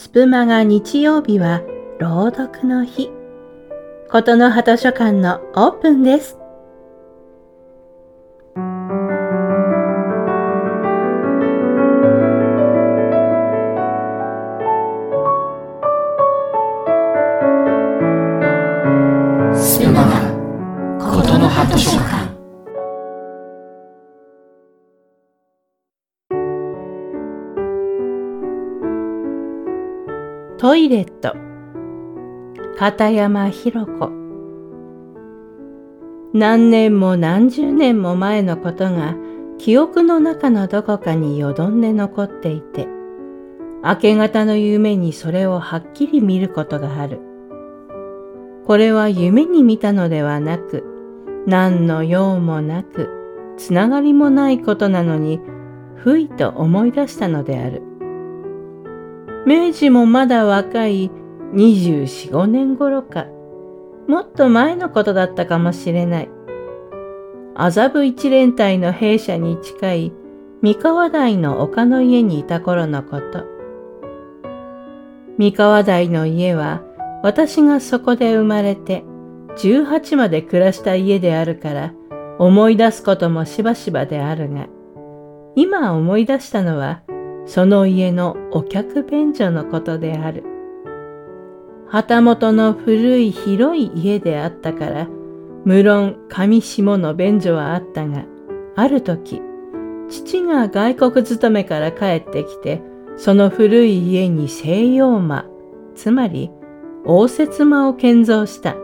スプマガ日曜日は朗読の日。ことの葉図書館のオープンです。スプマガことの葉図書館トイレット。片山博子。何年も何十年も前のことが記憶の中のどこかによどんで残っていて明け方の夢にそれをはっきり見ることがある。これは夢に見たのではなく何の用もなくつながりもないことなのにふいと思い出したのである。明治もまだ若い24、5年頃か、もっと前のことだったかもしれない。麻布一連隊の兵舎に近い三河台の丘の家にいた頃のこと。三河台の家は私がそこで生まれて18まで暮らした家であるから思い出すこともしばしばであるが、今思い出したのはその家のお客便所のことである。旗本の古い広い家であったから、無論上下の便所はあったが、ある時、父が外国勤めから帰ってきて、その古い家に西洋間、つまり応接間を建造した。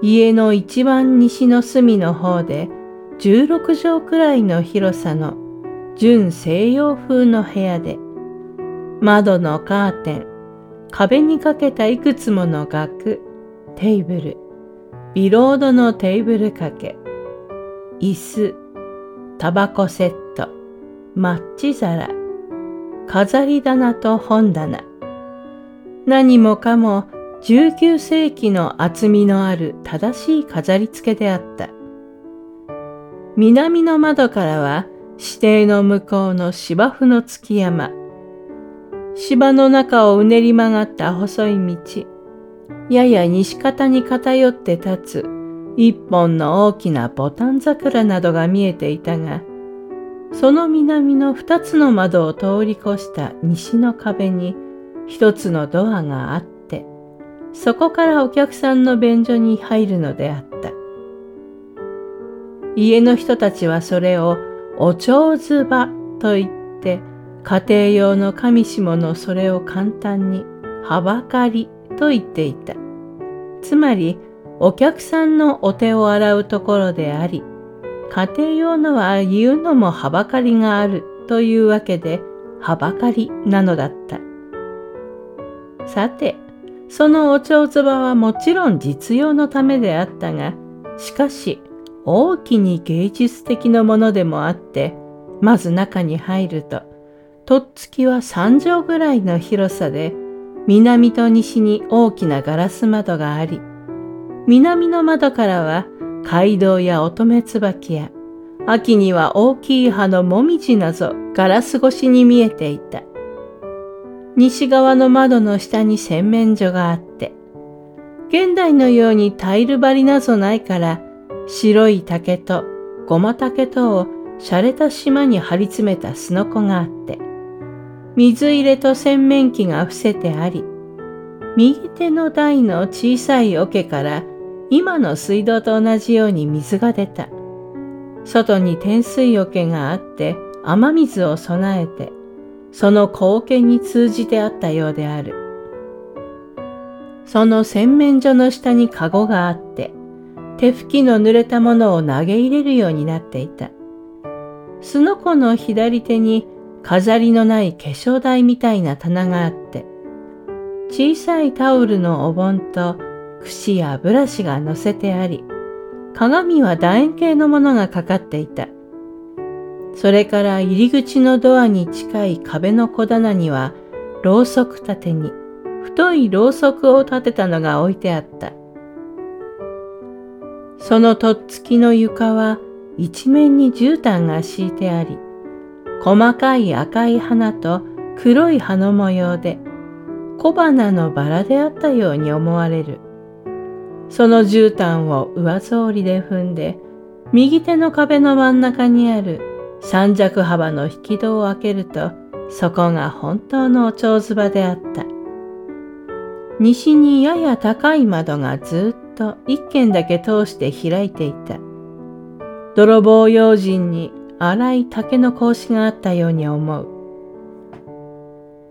家の一番西の隅の方で16畳くらいの広さの純西洋風の部屋で、窓のカーテン、壁にかけたいくつもの額、テーブル、ビロードのテーブル掛け、椅子、タバコセット、マッチ皿、飾り棚と本棚。何もかも19世紀の厚みのある正しい飾り付けであった。南の窓からは指定の向こうの芝生の月山。芝の中をうねり曲がった細い道。やや西方に偏って立つ一本の大きなボタン桜などが見えていたが、その南の二つの窓を通り越した西の壁に一つのドアがあって、そこからお客さんの便所に入るのであった。家の人たちはそれをお蝶ずばと言って家庭用の上下のそれを簡単にはばかりと言っていた。つまりお客さんのお手を洗うところであり、家庭用のは言うのもはばかりがあるというわけで、はばかりなのだった。さて、そのお蝶つばはもちろん実用のためであったが、しかし大きに芸術的なものでもあって、まず中に入ると、とっつきは3畳ぐらいの広さで、南と西に大きなガラス窓があり、南の窓からは街道や乙女椿や、秋には大きい葉のもみじなどガラス越しに見えていた。西側の窓の下に洗面所があって、現代のようにタイル張りなどないから、白い竹とごま竹とを洒落た島に張り詰めたすのこがあって、水入れと洗面器が伏せてあり、右手の台の小さい桶から今の水道と同じように水が出た。外に天水桶があって雨水を備えて、その光景に通じてあったようである。その洗面所の下にカゴがあって、手拭きの濡れたものを投げ入れるようになっていた。すのこの左手に飾りのない化粧台みたいな棚があって、小さいタオルのお盆と櫛やブラシが乗せてあり、鏡は楕円形のものがかかっていた。それから入り口のドアに近い壁の小棚には、ろうそく立てに太いろうそくを立てたのが置いてあった。そのとっつきの床は一面に絨毯が敷いてあり、細かい赤い花と黒い葉の模様で小花のバラであったように思われる。その絨毯を上草りで踏んで、右手の壁の真ん中にある三尺幅の引き戸を開けると、そこが本当のお蝶ズバであった。西にやや高い窓がずっと一軒だけ通して開いていた。泥棒用心に荒い竹の格子があったように思う。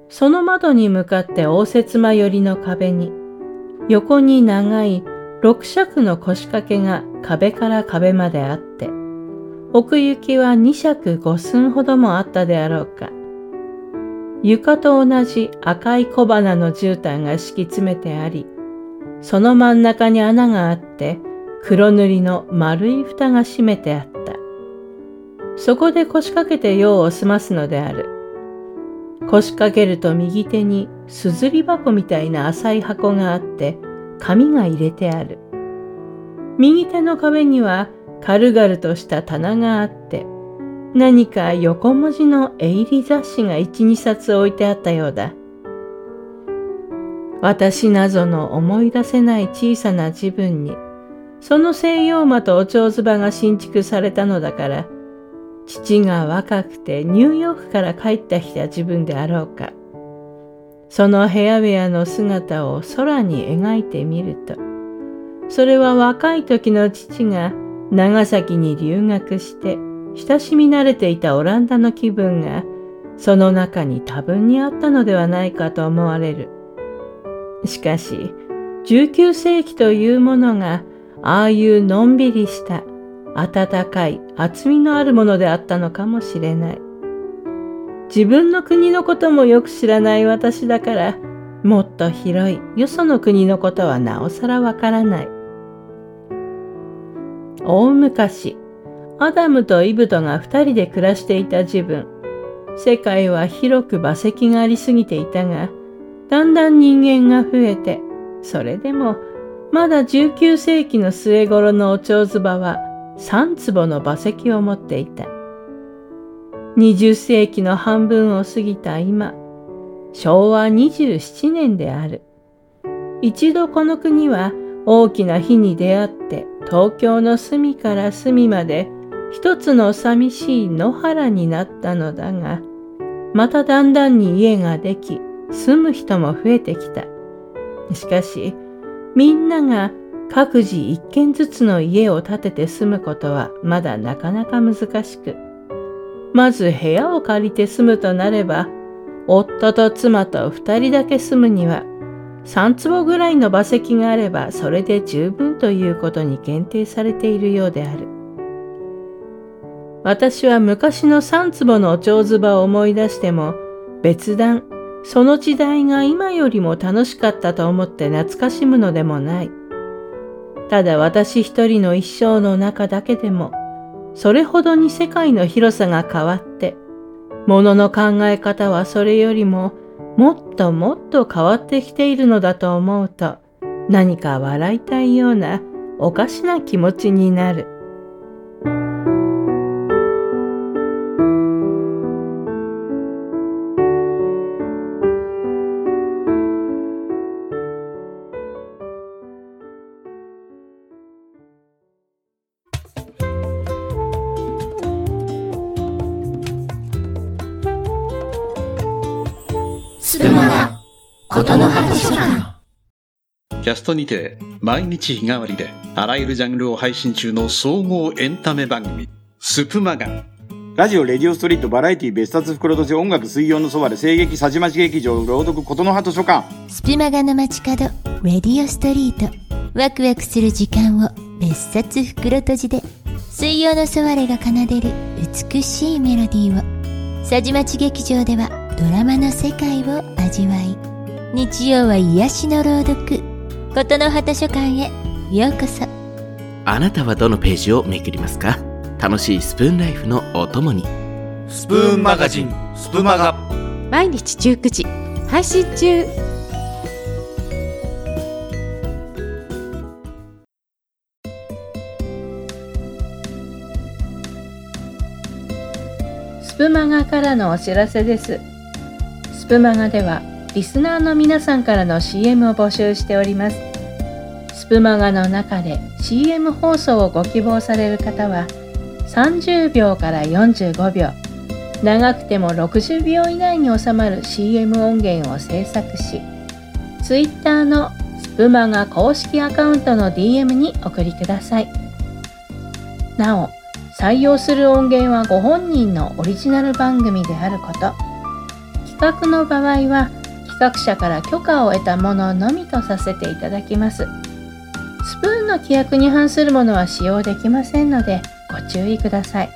その窓に向かって応接間寄りの壁に、横に長い六尺の腰掛けが壁から壁まであって、奥行きは二尺五寸ほどもあったであろうか。床と同じ赤い小花の絨毯が敷き詰めてあり、その真ん中に穴があって、黒塗りの丸い蓋が閉めてあった。そこで腰掛けて用を済ますのである。腰掛けると右手にすずり箱みたいな浅い箱があって紙が入れてある。右手の壁には軽々とした棚があって何か横文字の絵入り雑誌が一二冊置いてあったようだ。私なぞの思い出せない小さな自分にその西洋馬とお蝶唾が新築されたのだから父が若くてニューヨークから帰ってきた自分であろうか。その部屋部屋の姿を空に描いてみると、それは若い時の父が長崎に留学して親しみ慣れていたオランダの気分がその中に多分にあったのではないかと思われる。しかし、19世紀というものがああいうのんびりした温かい厚みのあるものであったのかもしれない。自分の国のこともよく知らない私だから、もっと広いよその国のことはなおさらわからない。大昔、アダムとイブトが二人で暮らしていた自分。世界は広く馬石がありすぎていたが、だんだん人間が増えて、それでもまだ19世紀の末頃のお蝶ズバは3坪の馬石を持っていた。20世紀の半分を過ぎた今、昭和27年である。一度この国は大きな日に出会って東京の隅から隅まで一つの寂しい野原になったのだが、まただんだんに家ができ、住む人も増えてきた。しかし、みんなが各自一軒ずつの家を建てて住むことはまだなかなか難しく、まず部屋を借りて住むとなれば、夫と妻と二人だけ住むには、三坪ぐらいの馬石があればそれで十分ということに限定されているようである。私は昔の三坪のお蝶ズバを思い出しても、別段、その時代が今よりも楽しかったと思って懐かしむのでもない。ただ私一人の一生の中だけでも、それほどに世界の広さが変わって、ものの考え方はそれよりももっともっと変わってきているのだと思うと、何か笑いたいようなおかしな気持ちになる。スプマガ、ことの葉図書館。キャストにて毎日日替わりであらゆるジャンルを配信中の総合エンタメ番組スプマガラジオ、レディオストリート、バラエティ、別冊袋とじ、音楽、水曜のそばで、声劇、さじまち劇場、朗読、ことの葉図書館。スピマガの街角、レディオストリート。ワクワクする時間を別冊袋とじで。水曜のソワレが奏でる美しいメロディーを。さじまち劇場ではドラマの世界を味わい日曜は癒しの朗読ことの葉図書館へ。ようこそ。あなたはどのページをめくりますか？楽しいスプーンライフのお供に。スプーンマガジンスプマガ。毎日19時。配信中。スプマガからのお知らせです。スプマガではリスナーの皆さんからの CM を募集しております。スプマガの中で CM 放送をご希望される方は30秒から45秒、長くても60秒以内に収まる CM 音源を制作し、Twitter のスプマガ公式アカウントの DM に送りください。なお、採用する音源はご本人のオリジナル番組であること。企画の場合は企画者から許可を得たもののみとさせていただきます。スプーンの規約に反するものは使用できませんのでご注意ください。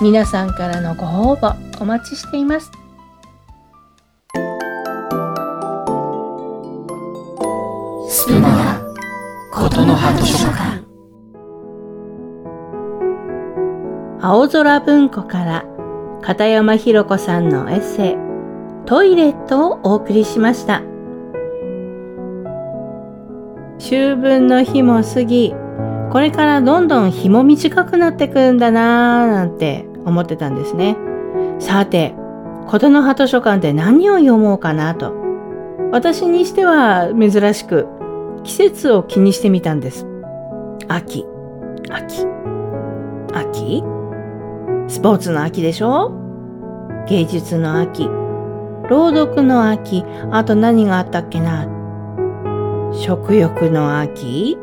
皆さんからのご応募お待ちしています。スプマガことの葉図書館青空文庫から片山ひろ子さんのエッセイトイレットをお送りしました。秋分の日も過ぎこれからどんどん日も短くなってくんだなーなんて思ってたんですね。さて琴の葉図書館で何を読もうかなと。私にしては珍しく季節を気にしてみたんです。秋。秋。秋？スポーツの秋でしょ？芸術の秋。朗読の秋、あと何があったっけな？食欲の秋？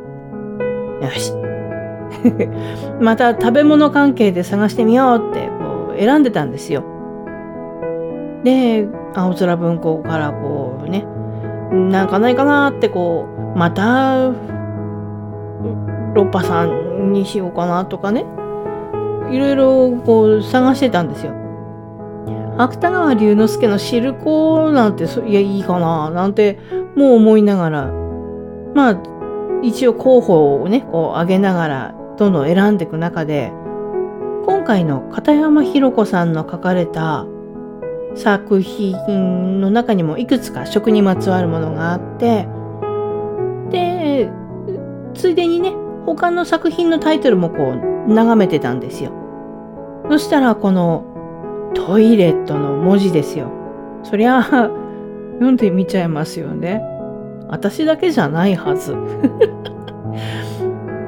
よし。また食べ物関係で探してみようってこう選んでたんですよ。で、青空文庫からこうね、なんかないかなってこう、また、ロッパさんにしようかなとかね、いろいろこう探してたんですよ。芥川龍之介のシルコなんていやいいかななんてもう思いながらまあ一応候補をねこう上げながらどんどん選んでいく中で今回の片山ひろ子さんの書かれた作品の中にもいくつか食にまつわるものがあってでついでにね他の作品のタイトルもこう眺めてたんですよ。そしたらこのトイレットの文字ですよ。そりゃ読んでみちゃいますよね。私だけじゃないはず。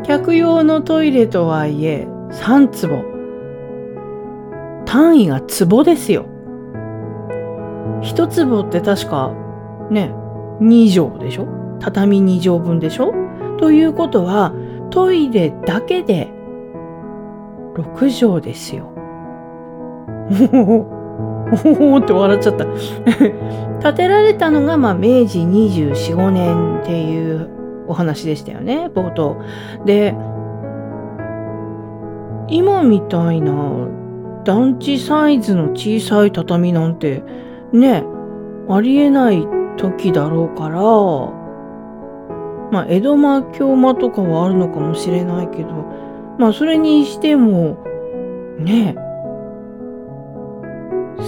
客用のトイレとはいえ3坪。単位が坪ですよ。1坪って確かね、2畳でしょ？畳2畳分でしょ？ということはトイレだけで6畳ですよ。おおって笑っちゃった。建てられたのが、まあ、明治24、5年っていうお話でしたよね、冒頭。で、今みたいな団地サイズの小さい畳なんて、ね、ありえない時だろうから、まあ、江戸間京間とかはあるのかもしれないけど、まあ、それにしても、ね、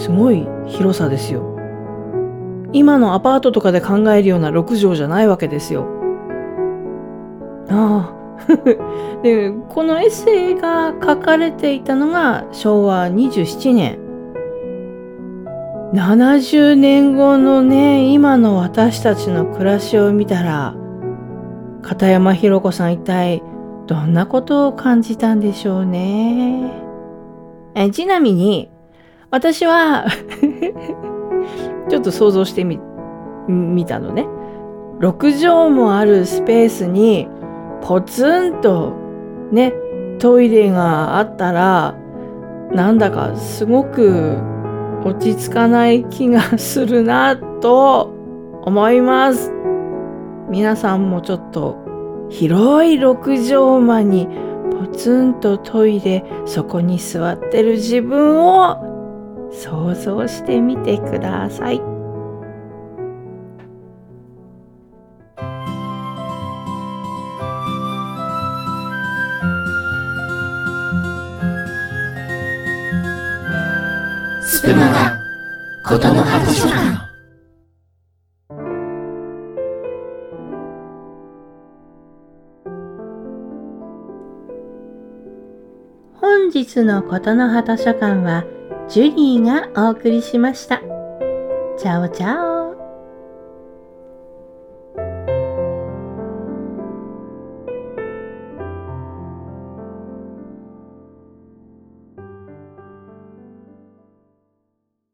すごい広さですよ。今のアパートとかで考えるような6畳じゃないわけですよ。ああ。で、このエッセイが書かれていたのが昭和27年。70年後のね、今の私たちの暮らしを見たら、片山ひろ子さん一体どんなことを感じたんでしょうね。えちなみに、私は ちょっと想像してみ、見たのね。6畳もあるスペースにポツンとね、トイレがあったら、なんだかすごく落ち着かない気がするなと思います。皆さんもちょっと広い6畳間にポツンとトイレそこに座ってる自分を想像してみてください。スプマガことの葉図書館本日のことの葉図書館はジュリーがお送りしました。チャオチャオ